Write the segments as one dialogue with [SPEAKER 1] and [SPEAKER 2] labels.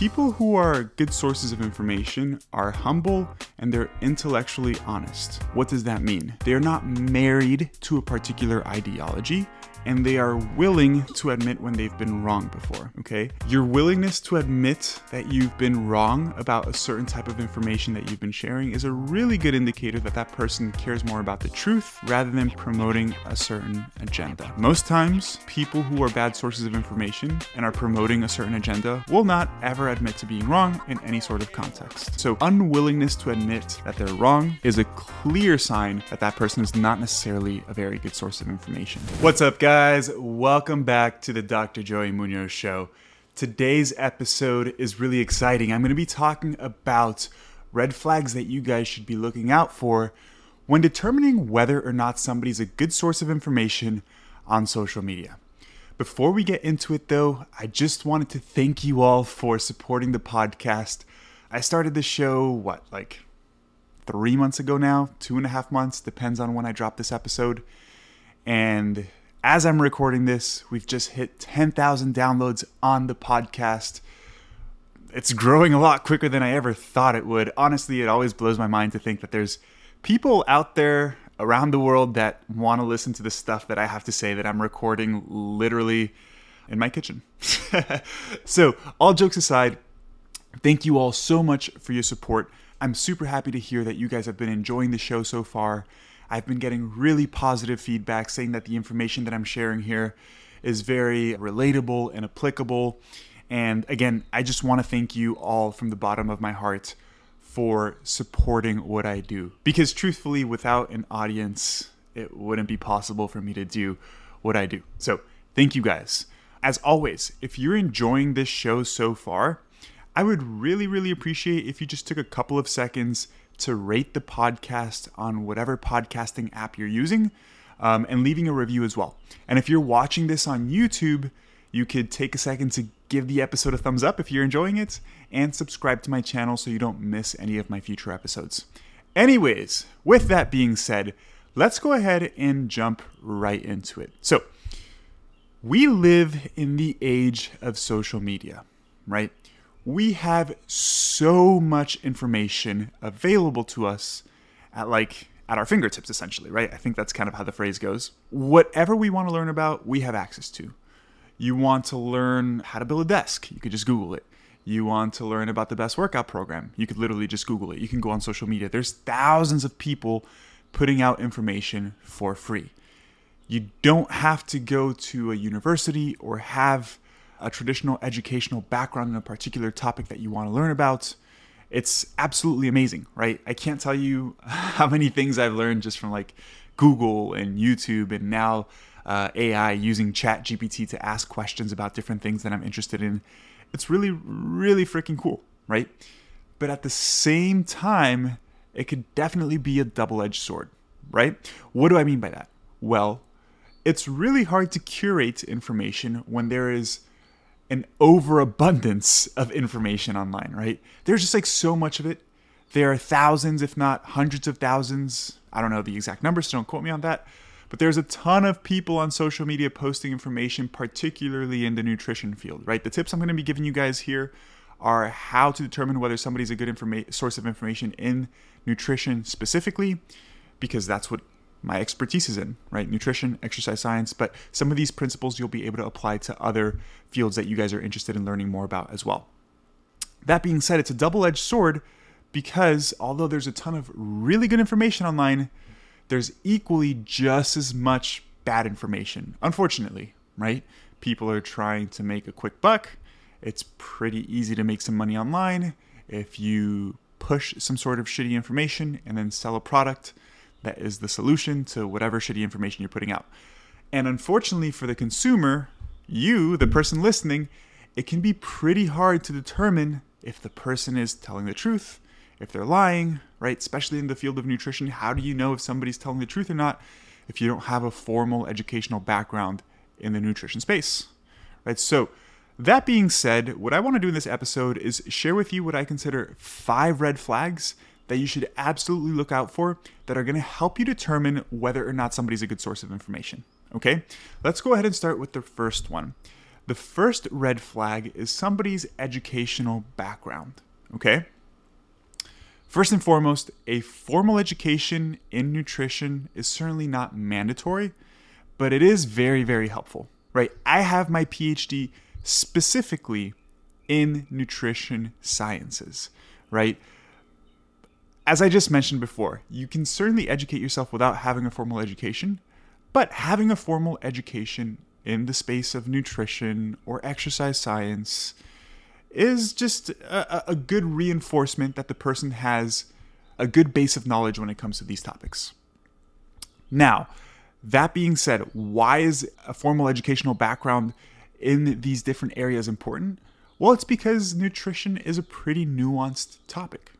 [SPEAKER 1] People who are good sources of information are humble and they're intellectually honest. What does that mean? They're not married to a particular ideology and they are willing to admit when they've been wrong before, okay? Your willingness to admit that you've been wrong about a certain type of information that you've been sharing is a really good indicator that that person cares more about the truth rather than promoting a certain agenda. Most times, people who are bad sources of information and are promoting a certain agenda will not ever admit to being wrong in any sort of context. So, unwillingness to admit that they're wrong is a clear sign that that person is not necessarily a very good source of information. What's up, guys? Guys, welcome back to the Dr. Joey Munoz Show. Today's episode is really exciting. I'm going to be talking about red flags that you guys should be looking out for when determining whether or not somebody's a good source of information on social media. Before we get into it, though, I just wanted to thank you all for supporting the podcast. I started the show, what, like three months ago now? Two and a half months, depends on when I drop this episode. And as I'm recording this, we've just hit 10,000 downloads on the podcast. It's growing a lot quicker than I ever thought it would. Honestly, it always blows my mind to think that there's people out there around the world that want to listen to the stuff that I have to say that I'm recording literally in my kitchen. so, all jokes aside, thank you all so much for your support. I'm super happy to hear that you guys have been enjoying the show so far. I've been getting really positive feedback saying that the information that I'm sharing here is very relatable and applicable. And again, I just want to thank you all from the bottom of my heart for supporting what I do. Because truthfully, without an audience, it wouldn't be possible for me to do what I do. So, thank you guys. As always, if you're enjoying this show so far, I would really, really appreciate if you just took a couple of seconds to rate the podcast on whatever podcasting app you're using um, and leaving a review as well. And if you're watching this on YouTube, you could take a second to give the episode a thumbs up if you're enjoying it and subscribe to my channel so you don't miss any of my future episodes. Anyways, with that being said, let's go ahead and jump right into it. So, we live in the age of social media, right? We have so much information available to us at like at our fingertips essentially right? I think that's kind of how the phrase goes. Whatever we want to learn about we have access to. You want to learn how to build a desk you could just google it. You want to learn about the best workout program you could literally just google it. You can go on social media. There's thousands of people putting out information for free. You don't have to go to a university or have a traditional educational background in a particular topic that you want to learn about, it's absolutely amazing, right? I can't tell you how many things I've learned just from like Google and YouTube and now uh, AI using Chat GPT to ask questions about different things that I'm interested in. It's really, really freaking cool, right? But at the same time, it could definitely be a double edged sword, right? What do I mean by that? Well, it's really hard to curate information when there is an overabundance of information online, right? There's just like so much of it. There are thousands, if not hundreds of thousands. I don't know the exact numbers, so don't quote me on that. But there's a ton of people on social media posting information, particularly in the nutrition field, right? The tips I'm going to be giving you guys here are how to determine whether somebody's a good informa- source of information in nutrition specifically, because that's what my expertise is in, right? Nutrition, exercise science, but some of these principles you'll be able to apply to other fields that you guys are interested in learning more about as well. That being said, it's a double edged sword because although there's a ton of really good information online, there's equally just as much bad information, unfortunately, right? People are trying to make a quick buck. It's pretty easy to make some money online if you push some sort of shitty information and then sell a product that is the solution to whatever shitty information you're putting out. And unfortunately for the consumer, you, the person listening, it can be pretty hard to determine if the person is telling the truth, if they're lying, right? Especially in the field of nutrition, how do you know if somebody's telling the truth or not if you don't have a formal educational background in the nutrition space, right? So, that being said, what I want to do in this episode is share with you what I consider five red flags that you should absolutely look out for that are going to help you determine whether or not somebody's a good source of information. Okay, let's go ahead and start with the first one. The first red flag is somebody's educational background, okay? First and foremost, a formal education in nutrition is certainly not mandatory, but it is very, very helpful, right? I have my PhD specifically in nutrition sciences, right? As I just mentioned before, you can certainly educate yourself without having a formal education, but having a formal education in the space of nutrition or exercise science is just a, a, good reinforcement that the person has a good base of knowledge when it comes to these topics. Now, that being said, why is a formal educational background in these different areas important? Well, it's because nutrition is a pretty nuanced topic,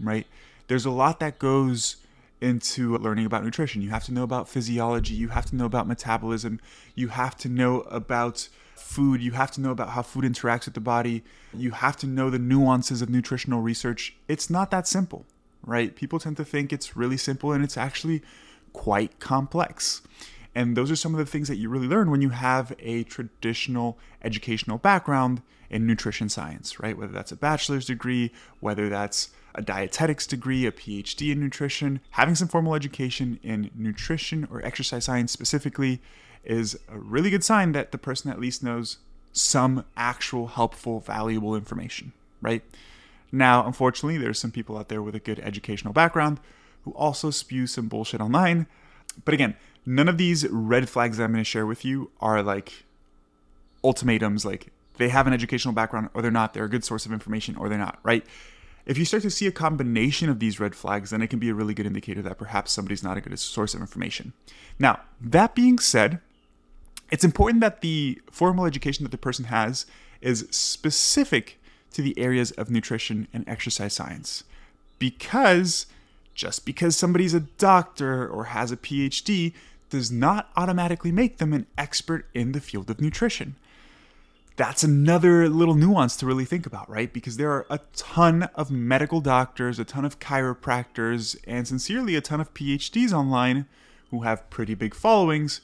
[SPEAKER 1] right? There's a lot that goes into learning about nutrition. You have to know about physiology, you have to know about metabolism, you have to know about food, you have to know about how food interacts with the body, you have to know the nuances of nutritional research. It's not that simple, right? People tend to think it's really simple and it's actually quite complex. And those are some of the things that you really learn when you have a traditional educational background in nutrition science, right? Whether that's a bachelor's degree, whether that's a dietetics degree, a PhD in nutrition, having some formal education in nutrition or exercise science specifically is a really good sign that the person at least knows some actual helpful, valuable information, right? Now, unfortunately, there's some people out there with a good educational background who also spew some bullshit online. But again, none of these red flags that I'm going to share with you are like ultimatums, like they have an educational background or they're not, they're a good source of information or they're not, right? If you start to see a combination of these red flags, then it can be a really good indicator that perhaps somebody's not a good source of information. Now, that being said, it's important that the formal education that the person has is specific to the areas of nutrition and exercise science. Because just because somebody's a doctor or has a PhD does not automatically make them an expert in the field of nutrition that's another little nuance to really think about, right? Because there are a ton of medical doctors, a ton of chiropractors, and sincerely a ton of PhDs online who have pretty big followings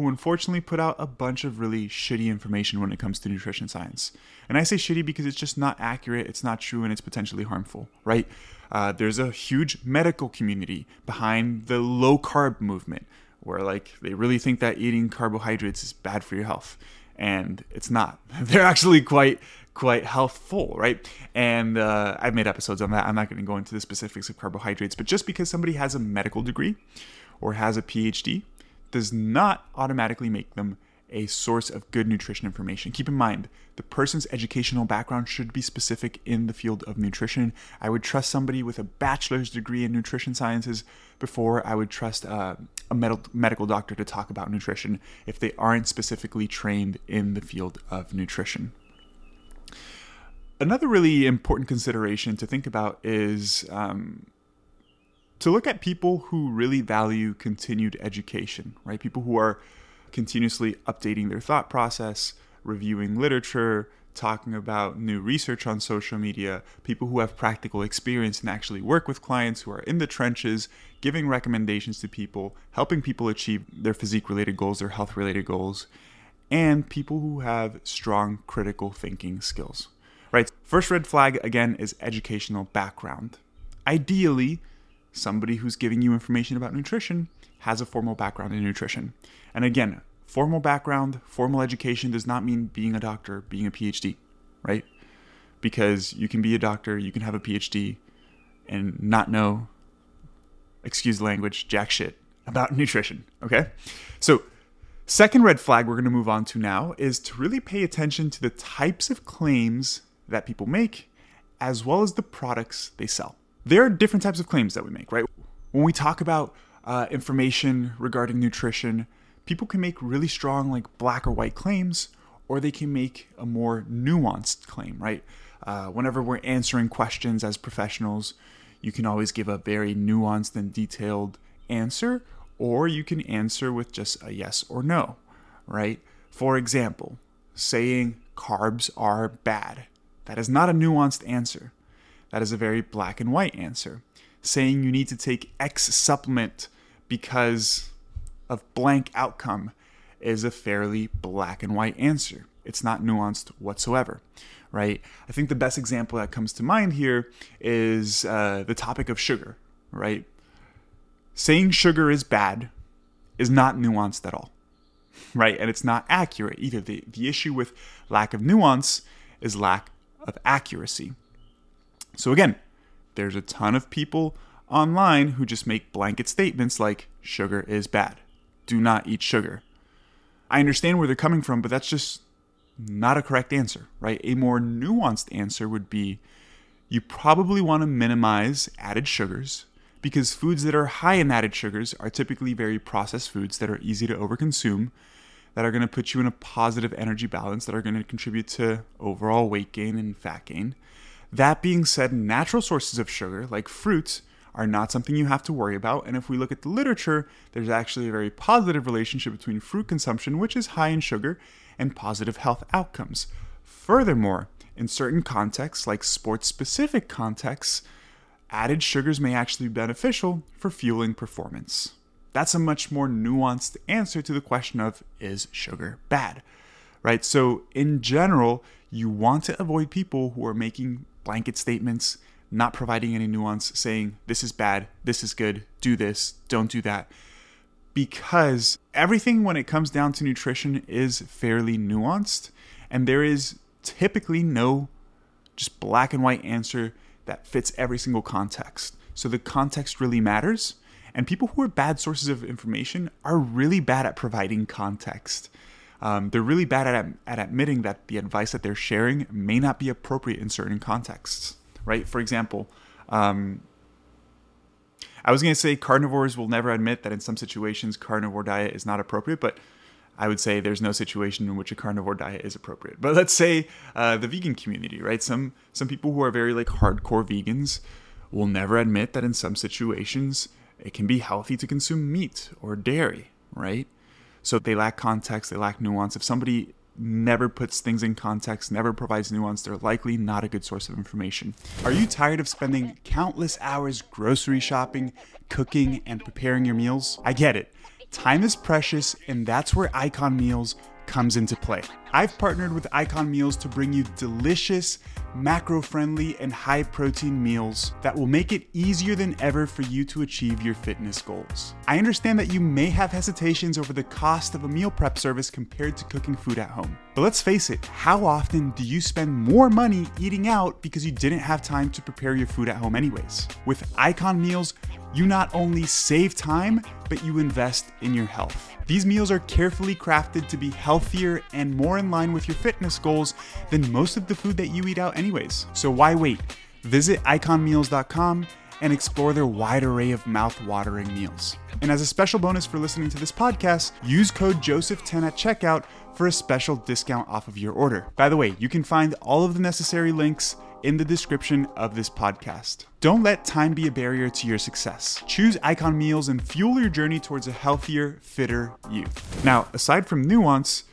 [SPEAKER 1] who unfortunately put out a bunch of really shitty information when it comes to nutrition science. And I say shitty because it's just not accurate, it's not true, and it's potentially harmful, right? Uh, there's a huge medical community behind the low carb movement where like they really think that eating carbohydrates is bad for your health and it's not. They're actually quite quite healthful, right? And uh, I've made episodes on that. I'm not going to go into the specifics of carbohydrates, but just because somebody has a medical degree or has a PhD does not automatically make them a source of good nutrition information. Keep in mind, the person's educational background should be specific in the field of nutrition. I would trust somebody with a bachelor's degree in nutrition sciences before I would trust uh, a med- medical doctor to talk about nutrition if they aren't specifically trained in the field of nutrition. Another really important consideration to think about is um, to look at people who really value continued education, right? People who are continuously updating their thought process, reviewing literature, talking about new research on social media, people who have practical experience and actually work with clients who are in the trenches, giving recommendations to people, helping people achieve their physique related goals, their health related goals, and people who have strong critical thinking skills. Right? First red flag again is educational background. Ideally, somebody who's giving you information about nutrition has a formal background in nutrition. And again, formal background, formal education does not mean being a doctor, being a PhD, right? Because you can be a doctor, you can have a PhD, and not know, excuse the language, jack shit about nutrition, okay? So, second red flag we're gonna move on to now is to really pay attention to the types of claims that people make as well as the products they sell. There are different types of claims that we make, right? When we talk about uh, information regarding nutrition, people can make really strong, like black or white claims, or they can make a more nuanced claim, right? Uh, whenever we're answering questions as professionals, you can always give a very nuanced and detailed answer, or you can answer with just a yes or no, right? For example, saying carbs are bad. That is not a nuanced answer. That is a very black and white answer saying you need to take X supplement because of blank outcome is a fairly black and white answer. It's not nuanced whatsoever, right? I think the best example that comes to mind here is uh, the topic of sugar, right? Saying sugar is bad is not nuanced at all, right? And it's not accurate either. The, the issue with lack of nuance is lack of accuracy. So, again, there's a ton of people online who just make blanket statements like sugar is bad. Do not eat sugar. I understand where they're coming from, but that's just not a correct answer, right? A more nuanced answer would be you probably want to minimize added sugars because foods that are high in added sugars are typically very processed foods that are easy to overconsume, that are going to put you in a positive energy balance, that are going to contribute to overall weight gain and fat gain. That being said, natural sources of sugar, like fruits, are not something you have to worry about. And if we look at the literature, there's actually a very positive relationship between fruit consumption, which is high in sugar, and positive health outcomes. Furthermore, in certain contexts, like sports specific contexts, added sugars may actually be beneficial for fueling performance. That's a much more nuanced answer to the question of is sugar bad? Right? So, in general, you want to avoid people who are making blanket statements not providing any nuance, saying this is bad, this is good, do this, don't do that. Because everything when it comes down to nutrition is fairly nuanced, and there is typically no just black and white answer that fits every single context. So the context really matters, and people who are bad sources of information are really bad at providing context. Um, they're really bad at, at admitting that the advice that they're sharing may not be appropriate in certain contexts right? For example, um, I was going to say carnivores will never admit that in some situations carnivore diet is not appropriate, but I would say there's no situation in which a carnivore diet is appropriate. But let's say uh, the vegan community, right? Some some people who are very like hardcore vegans will never admit that in some situations it can be healthy to consume meat or dairy, right? So they lack context, they lack nuance. If somebody never puts things in context, never provides nuance, they're likely not a good source of information. Are you tired of spending countless hours grocery shopping, cooking, and preparing your meals? I get it. Time is precious, and that's where Icon Meals comes into play. I've partnered with Icon Meals to bring you delicious, macro friendly, and high protein meals that will make it easier than ever for you to achieve your fitness goals. I understand that you may have hesitations over the cost of a meal prep service compared to cooking food at home. But let's face it, how often do you spend more money eating out because you didn't have time to prepare your food at home, anyways? With Icon Meals, you not only save time, but you invest in your health. These meals are carefully crafted to be healthier and more in line with your fitness goals than most of the food that you eat out, anyways. So why wait? Visit iconmeals.com and explore their wide array of mouth-watering meals. And as a special bonus for listening to this podcast, use code Joseph10 at checkout for a special discount off of your order. By the way, you can find all of the necessary links in the description of this podcast. Don't let time be a barrier to your success. Choose Icon Meals and fuel your journey towards a healthier, fitter you. Now, aside from nuance,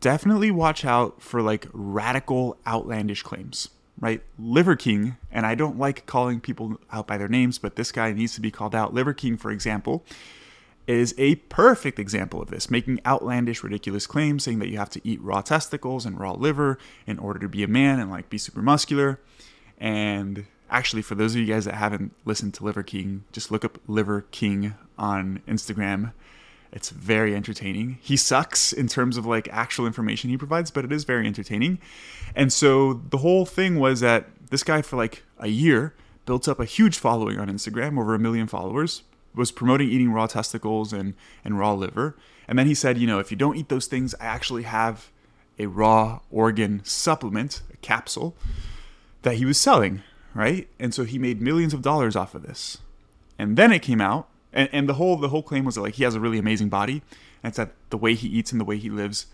[SPEAKER 1] definitely watch out for like radical, outlandish claims, right? Liver King, and I don't like calling people out by their names, but this guy needs to be called out. Liver King, for example, is a perfect example of this, making outlandish, ridiculous claims, saying that you have to eat raw testicles and raw liver in order to be a man and like be super muscular. And actually, for those of you guys that haven't listened to Liver King, just look up Liver King on Instagram. It's very entertaining. He sucks in terms of like actual information he provides, but it is very entertaining. And so the whole thing was that this guy for like a year built up a huge following on Instagram, over a million followers, was promoting eating raw testicles and, and raw liver. And then he said, you know, if you don't eat those things, I actually have a raw organ supplement, a capsule, that he was selling, right? And so he made millions of dollars off of this. And then it came out, and, and the whole the whole claim was that like he has a really amazing body, and it's that the way he eats and the way he lives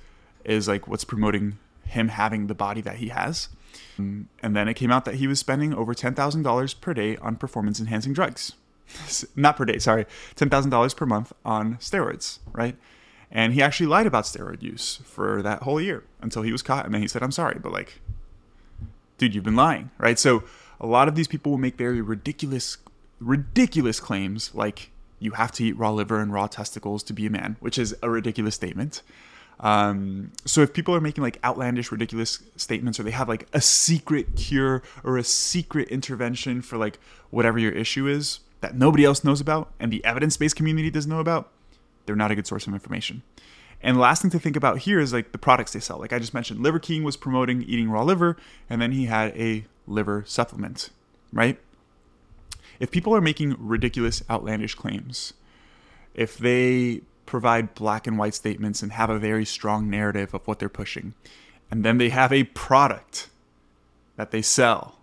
[SPEAKER 1] is like what's promoting him having the body that he has. And then it came out that he was spending over ten thousand dollars per day on performance enhancing drugs not per day, sorry, $10,000 per month on steroids, right? And he actually lied about steroid use for that whole year until he was caught. And then he said, I'm sorry, but like, dude, you've been lying, right? So a lot of these people will make very ridiculous, ridiculous claims like you have to eat raw liver and raw testicles to be a man, which is a ridiculous statement. Um, so if people are making like outlandish, ridiculous statements, or they have like a secret cure or a secret intervention for like whatever your issue is that nobody else knows about and the evidence-based community doesn't know about, they're not a good source of information. And the last thing to think about here is like the products they sell. Like I just mentioned, Liver King was promoting eating raw liver, and then he had a liver supplement, right? If people are making ridiculous, outlandish claims, if they provide black and white statements and have a very strong narrative of what they're pushing. And then they have a product that they sell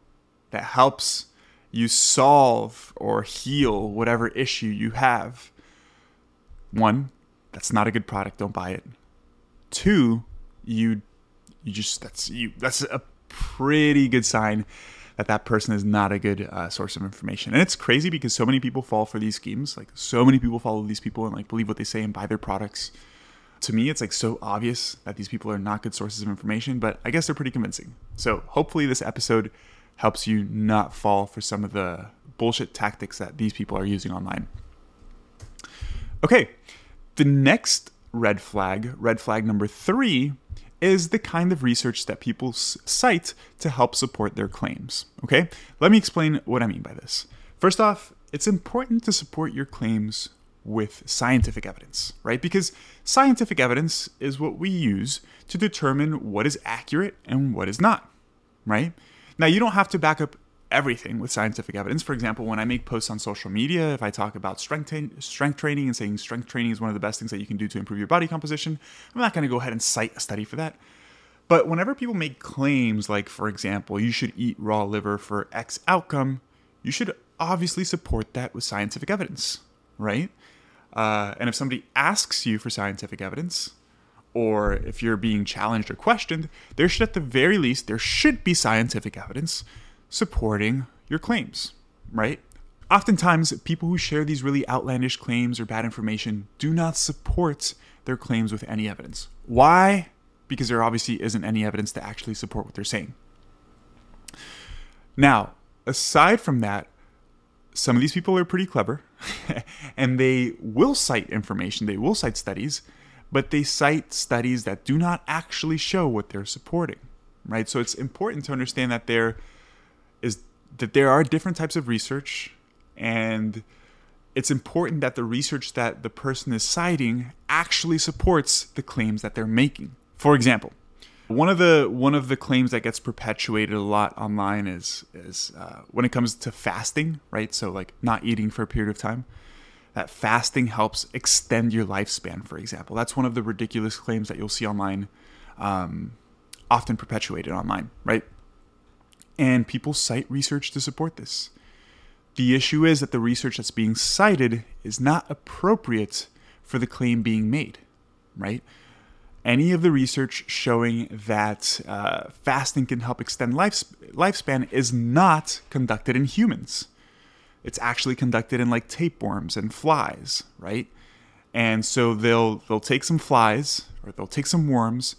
[SPEAKER 1] that helps you solve or heal whatever issue you have. One, that's not a good product, don't buy it. Two, you you just that's you that's a pretty good sign that that person is not a good uh, source of information. And it's crazy because so many people fall for these schemes. Like so many people follow these people and like believe what they say and buy their products. To me, it's like so obvious that these people are not good sources of information, but I guess they're pretty convincing. So hopefully this episode helps you not fall for some of the bullshit tactics that these people are using online. Okay, the next red flag, red flag number three, is the kind of research that people cite to help support their claims. Okay, let me explain what I mean by this. First off, it's important to support your claims with scientific evidence, right? Because scientific evidence is what we use to determine what is accurate and what is not, right? Now, you don't have to back up everything with scientific evidence. For example, when I make posts on social media, if I talk about strength, strength training and saying strength training is one of the best things that you can do to improve your body composition, I'm not going to go ahead and cite a study for that. But whenever people make claims like, for example, you should eat raw liver for X outcome, you should obviously support that with scientific evidence, right? Uh, and if somebody asks you for scientific evidence, or if you're being challenged or questioned, there should at the very least there should be scientific evidence supporting your claims, right? Oftentimes, people who share these really outlandish claims or bad information do not support their claims with any evidence. Why? Because there obviously isn't any evidence to actually support what they're saying. Now, aside from that, some of these people are pretty clever and they will cite information, they will cite studies, but they cite studies that do not actually show what they're supporting, right? So it's important to understand that they're that there are different types of research and it's important that the research that the person is citing actually supports the claims that they're making. For example, one of the one of the claims that gets perpetuated a lot online is is uh, when it comes to fasting, right? So like not eating for a period of time. That fasting helps extend your lifespan, for example. That's one of the ridiculous claims that you'll see online, um, often perpetuated online, right? and people cite research to support this. The issue is that the research that's being cited is not appropriate for the claim being made, right? Any of the research showing that uh, fasting can help extend life, lifespan is not conducted in humans. It's actually conducted in like tapeworms and flies, right? And so they'll they'll take some flies or they'll take some worms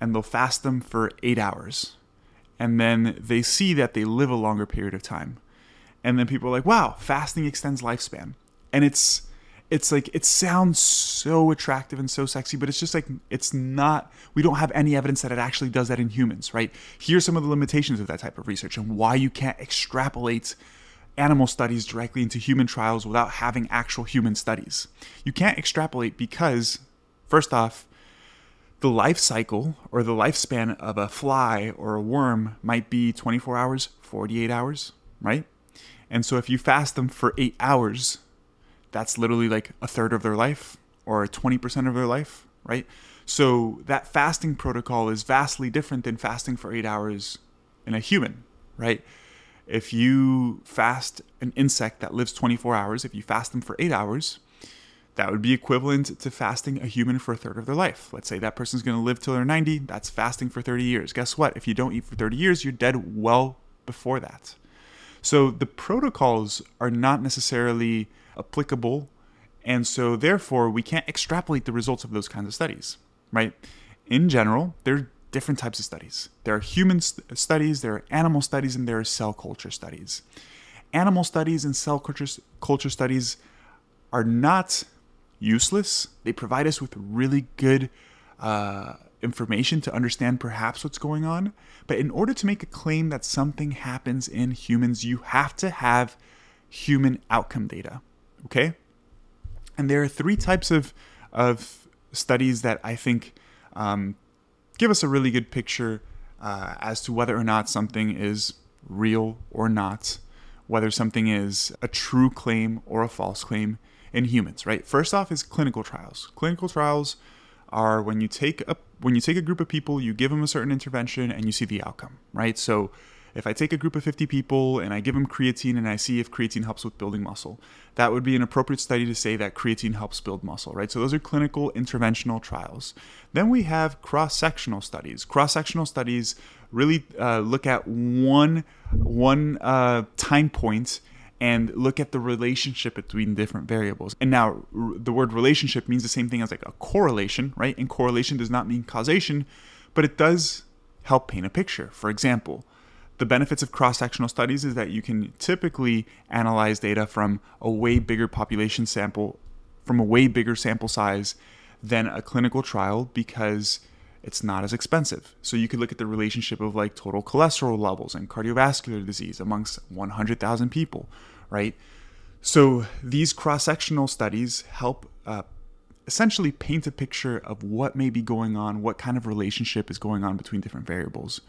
[SPEAKER 1] and they'll fast them for eight hours and then they see that they live a longer period of time. And then people are like, wow, fasting extends lifespan. And it's it's like it sounds so attractive and so sexy, but it's just like it's not we don't have any evidence that it actually does that in humans, right? Here's some of the limitations of that type of research and why you can't extrapolate animal studies directly into human trials without having actual human studies. You can't extrapolate because first off, the life cycle or the lifespan of a fly or a worm might be 24 hours, 48 hours, right? And so if you fast them for eight hours, that's literally like a third of their life or 20% of their life, right? So that fasting protocol is vastly different than fasting for eight hours in a human, right? If you fast an insect that lives 24 hours, if you fast them for eight hours, that would be equivalent to fasting a human for a third of their life. Let's say that person's going to live till they're 90, that's fasting for 30 years. Guess what? If you don't eat for 30 years, you're dead well before that. So the protocols are not necessarily applicable, and so therefore we can't extrapolate the results of those kinds of studies, right? In general, there are different types of studies. There are human st- studies, there are animal studies, and there are cell culture studies. Animal studies and cell culture, culture studies are not useless. They provide us with really good uh, information to understand perhaps what's going on. But in order to make a claim that something happens in humans, you have to have human outcome data. Okay? And there are three types of, of studies that I think um, give us a really good picture uh, as to whether or not something is real or not, whether something is a true claim or a false claim in humans, right? First off is clinical trials. Clinical trials are when you take a when you take a group of people, you give them a certain intervention and you see the outcome, right? So if I take a group of 50 people and I give them creatine and I see if creatine helps with building muscle, that would be an appropriate study to say that creatine helps build muscle, right? So those are clinical interventional trials. Then we have cross sectional studies. Cross sectional studies really uh, look at one, one uh, time point and look at the relationship between different variables. And now, r- the word relationship means the same thing as like a correlation, right? And correlation does not mean causation, but it does help paint a picture. For example, the benefits of cross sectional studies is that you can typically analyze data from a way bigger population sample, from a way bigger sample size than a clinical trial because it's not as expensive. So you could look at the relationship of like total cholesterol levels and cardiovascular disease amongst 100,000 people, right? So these cross sectional studies help uh, essentially paint a picture of what may be going on, what kind of relationship is going on between different variables.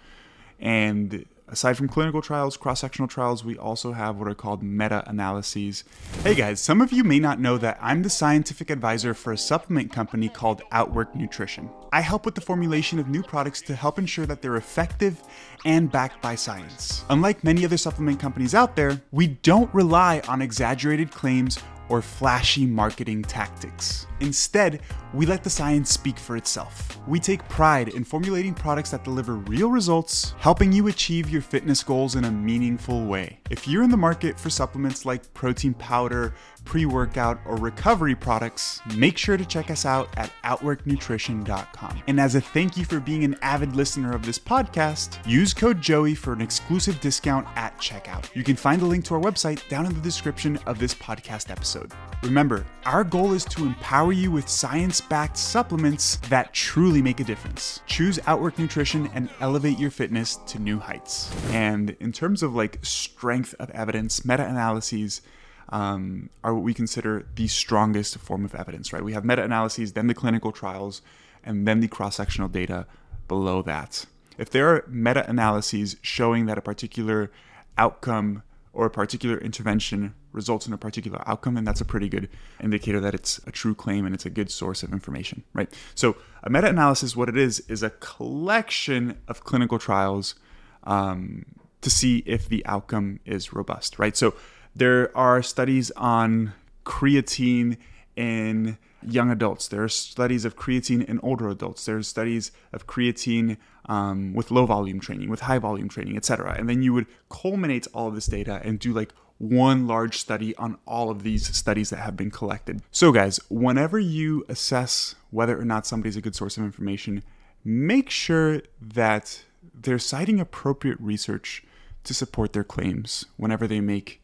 [SPEAKER 1] And Aside from clinical trials, cross sectional trials, we also have what are called meta analyses. Hey guys, some of you may not know that I'm the scientific advisor for a supplement company called Outwork Nutrition. I help with the formulation of new products to help ensure that they're effective and backed by science. Unlike many other supplement companies out there, we don't rely on exaggerated claims or flashy marketing tactics. Instead, we let the science speak for itself. We take pride in formulating products that deliver real results, helping you achieve your fitness goals in a meaningful way. If you're in the market for supplements like protein powder, pre workout, or recovery products, make sure to check us out at OutworkNutrition.com. And as a thank you for being an avid listener of this podcast, use code Joey for an exclusive discount at checkout. You can find the link to our website down in the description of this podcast episode. Remember, our goal is to empower you with science backed supplements that truly make a difference. Choose Outwork Nutrition and elevate your fitness to new heights. And in terms of like strength of evidence, meta analyses, um, are what we consider the strongest form of evidence, right? We have meta analyses, then the clinical trials, and then the cross sectional data below that. If there are meta analyses showing that a particular outcome or a particular intervention results in a particular outcome, then that's a pretty good indicator that it's a true claim and it's a good source of information, right? So, a meta analysis, what it is, is a collection of clinical trials um, to see if the outcome is robust, right? So, there are studies on creatine in young adults. There are studies of creatine in older adults. There are studies of creatine um, with low volume training, with high volume training, etc. And then you would culminate all of this data and do like one large study on all of these studies that have been collected. So, guys, whenever you assess whether or not somebody's a good source of information, make sure that they're citing appropriate research to support their claims whenever they make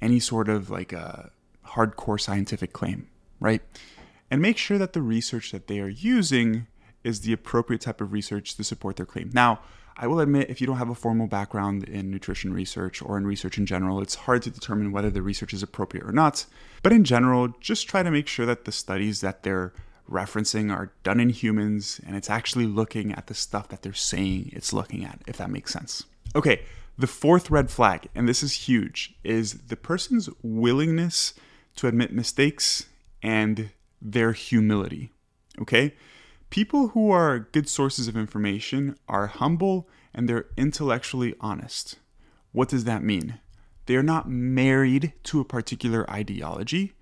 [SPEAKER 1] any sort of like a hardcore scientific claim, right? And make sure that the research that they are using is the appropriate type of research to support their claim. Now, I will admit, if you don't have a formal background in nutrition research or in research in general, it's hard to determine whether the research is appropriate or not. But in general, just try to make sure that the studies that they're referencing are done in humans and it's actually looking at the stuff that they're saying it's looking at, if that makes sense. Okay, the fourth red flag, and this is huge, is the person's willingness to admit mistakes and their humility. Okay? People who are good sources of information are humble and they're intellectually honest. What does that mean? They are not married to a particular ideology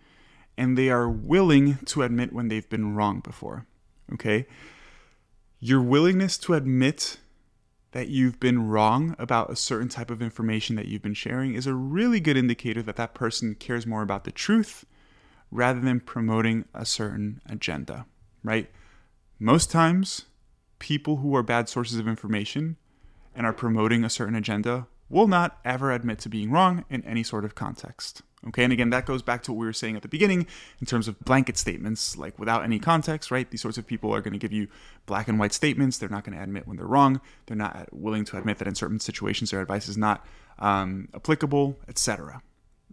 [SPEAKER 1] and they are willing to admit when they've been wrong before. Okay? Your willingness to admit that you've been wrong about a certain type of information that you've been sharing is a really good indicator that that person cares more about the truth rather than promoting a certain agenda, right? Most times, people who are bad sources of information and are promoting a certain agenda will not ever admit to being wrong in any sort of context. Okay, and again, that goes back to what we were saying at the beginning in terms of blanket statements, like without any context, right? These sorts of people are going to give you black and white statements. They're not going to admit when they're wrong. They're not willing to admit that in certain situations their advice is not um, applicable, etc.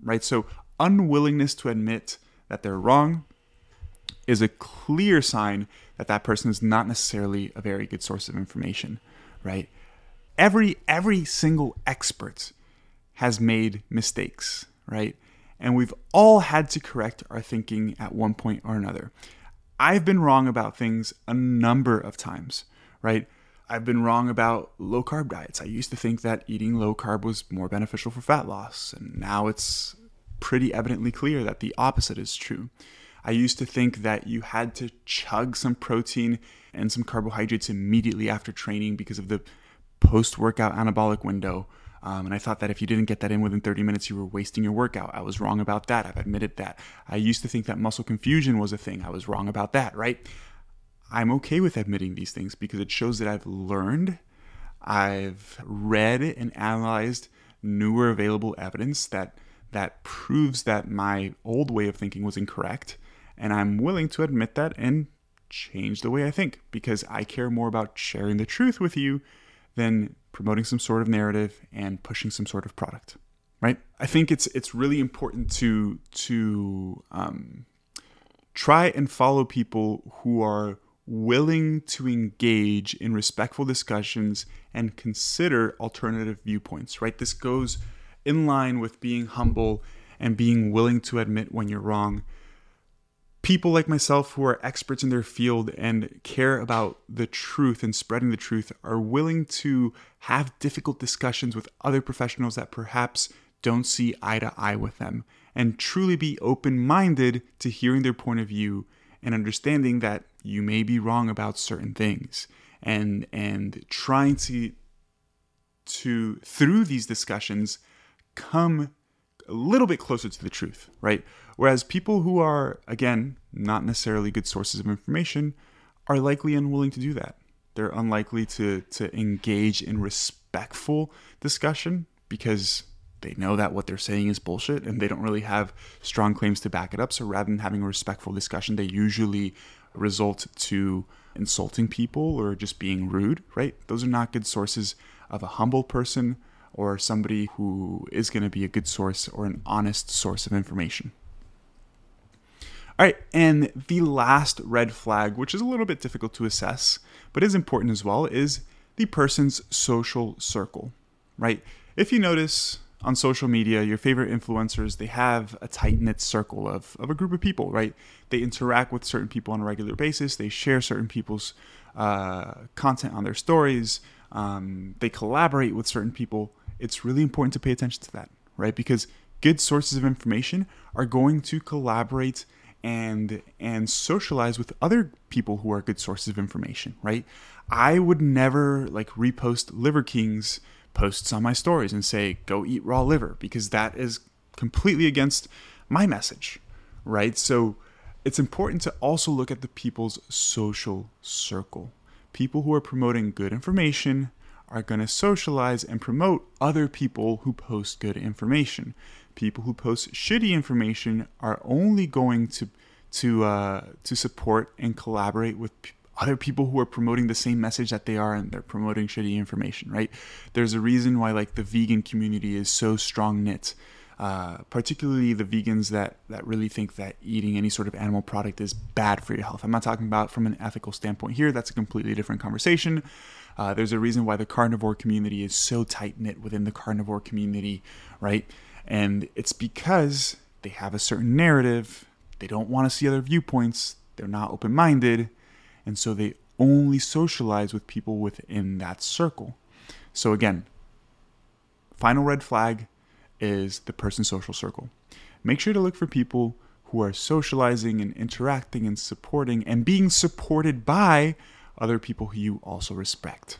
[SPEAKER 1] Right? So, unwillingness to admit that they're wrong is a clear sign that that person is not necessarily a very good source of information, right? Every every single expert has made mistakes, right? and we've all had to correct our thinking at one point or another. I've been wrong about things a number of times, right? I've been wrong about low carb diets. I used to think that eating low carb was more beneficial for fat loss, and now it's pretty evidently clear that the opposite is true. I used to think that you had to chug some protein and some carbohydrates immediately after training because of the post workout anabolic window. Um, and I thought that if you didn't get that in within 30 minutes, you were wasting your workout. I was wrong about that. I've admitted that. I used to think that muscle confusion was a thing. I was wrong about that, right? I'm okay with admitting these things because it shows that I've learned, I've read and analyzed newer available evidence that that proves that my old way of thinking was incorrect, and I'm willing to admit that and change the way I think because I care more about sharing the truth with you than promoting some sort of narrative and pushing some sort of product right? I think it's it's really important to to um, try and follow people who are willing to engage in respectful discussions and consider alternative viewpoints right? This goes in line with being humble and being willing to admit when you're wrong people like myself who are experts in their field and care about the truth and spreading the truth are willing to have difficult discussions with other professionals that perhaps don't see eye to eye with them and truly be open minded to hearing their point of view and understanding that you may be wrong about certain things. And and trying to to through these discussions come a little bit closer to the truth, right? Whereas people who are, again, not necessarily good sources of information are likely unwilling to do that. They're unlikely to, to engage in respectful discussion because they know that what they're saying is bullshit and they don't really have strong claims to back it up. So rather than having a respectful discussion, they usually result to insulting people or just being rude, right? Those are not good sources of a humble person or somebody who is going to be a good source or an honest source of information. All right, and the last red flag, which is a little bit difficult to assess, but is important as well, is the person's social circle, right? If you notice on social media, your favorite influencers, they have a tight knit circle of, of a group of people, right? They interact with certain people on a regular basis, they share certain people's uh, content on their stories, um, they collaborate with certain people. It's really important to pay attention to that, right? Because good sources of information are going to collaborate and and socialize with other people who are good sources of information, right? I would never like repost Liver King's posts on my stories and say go eat raw liver because that is completely against my message, right? So it's important to also look at the people's social circle. People who are promoting good information are going to socialize and promote other people who post good information. People who post shitty information are only going to to uh, to support and collaborate with p- other people who are promoting the same message that they are and they're promoting shitty information right? There's a reason why like the vegan community is so strong knit uh, particularly the vegans that that really think that eating any sort of animal product is bad for your health. I'm not talking about from an ethical standpoint here. That's a completely different conversation uh, there's a reason why the carnivore community is so tight knit within the carnivore community right and it's because they have a certain narrative, they don't want to see other viewpoints, they're not open minded, and so they only socialize with people within that circle. So, again, final red flag is the person's social circle. Make sure to look for people who are socializing and interacting and supporting and being supported by other people who you also respect.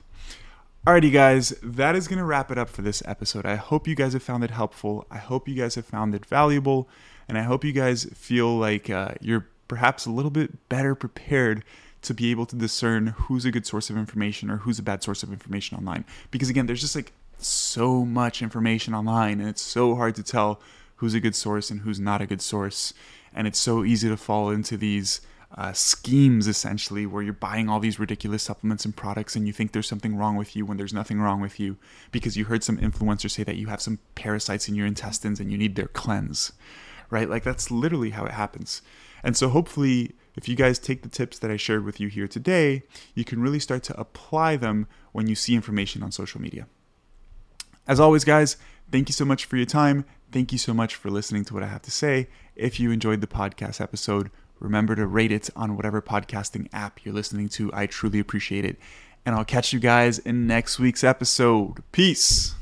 [SPEAKER 1] Alrighty, guys, that is going to wrap it up for this episode. I hope you guys have found it helpful. I hope you guys have found it valuable. And I hope you guys feel like uh, you're perhaps a little bit better prepared to be able to discern who's a good source of information or who's a bad source of information online. Because again, there's just like so much information online, and it's so hard to tell who's a good source and who's not a good source. And it's so easy to fall into these uh, schemes essentially where you're buying all these ridiculous supplements and products and you think there's something wrong with you when there's nothing wrong with you because you heard some influencer say that you have some parasites in your intestines and you need their cleanse right? Like that's literally how it happens. And so hopefully if you guys take the tips that i shared with you here today you can really start to apply them when you see information on social media. As always guys thank you so much for your time. Thank you so much for listening to what i have to say. If you enjoyed the podcast episode Remember to rate it on whatever podcasting app you're listening to. I truly appreciate it. And I'll catch you guys in next week's episode. Peace.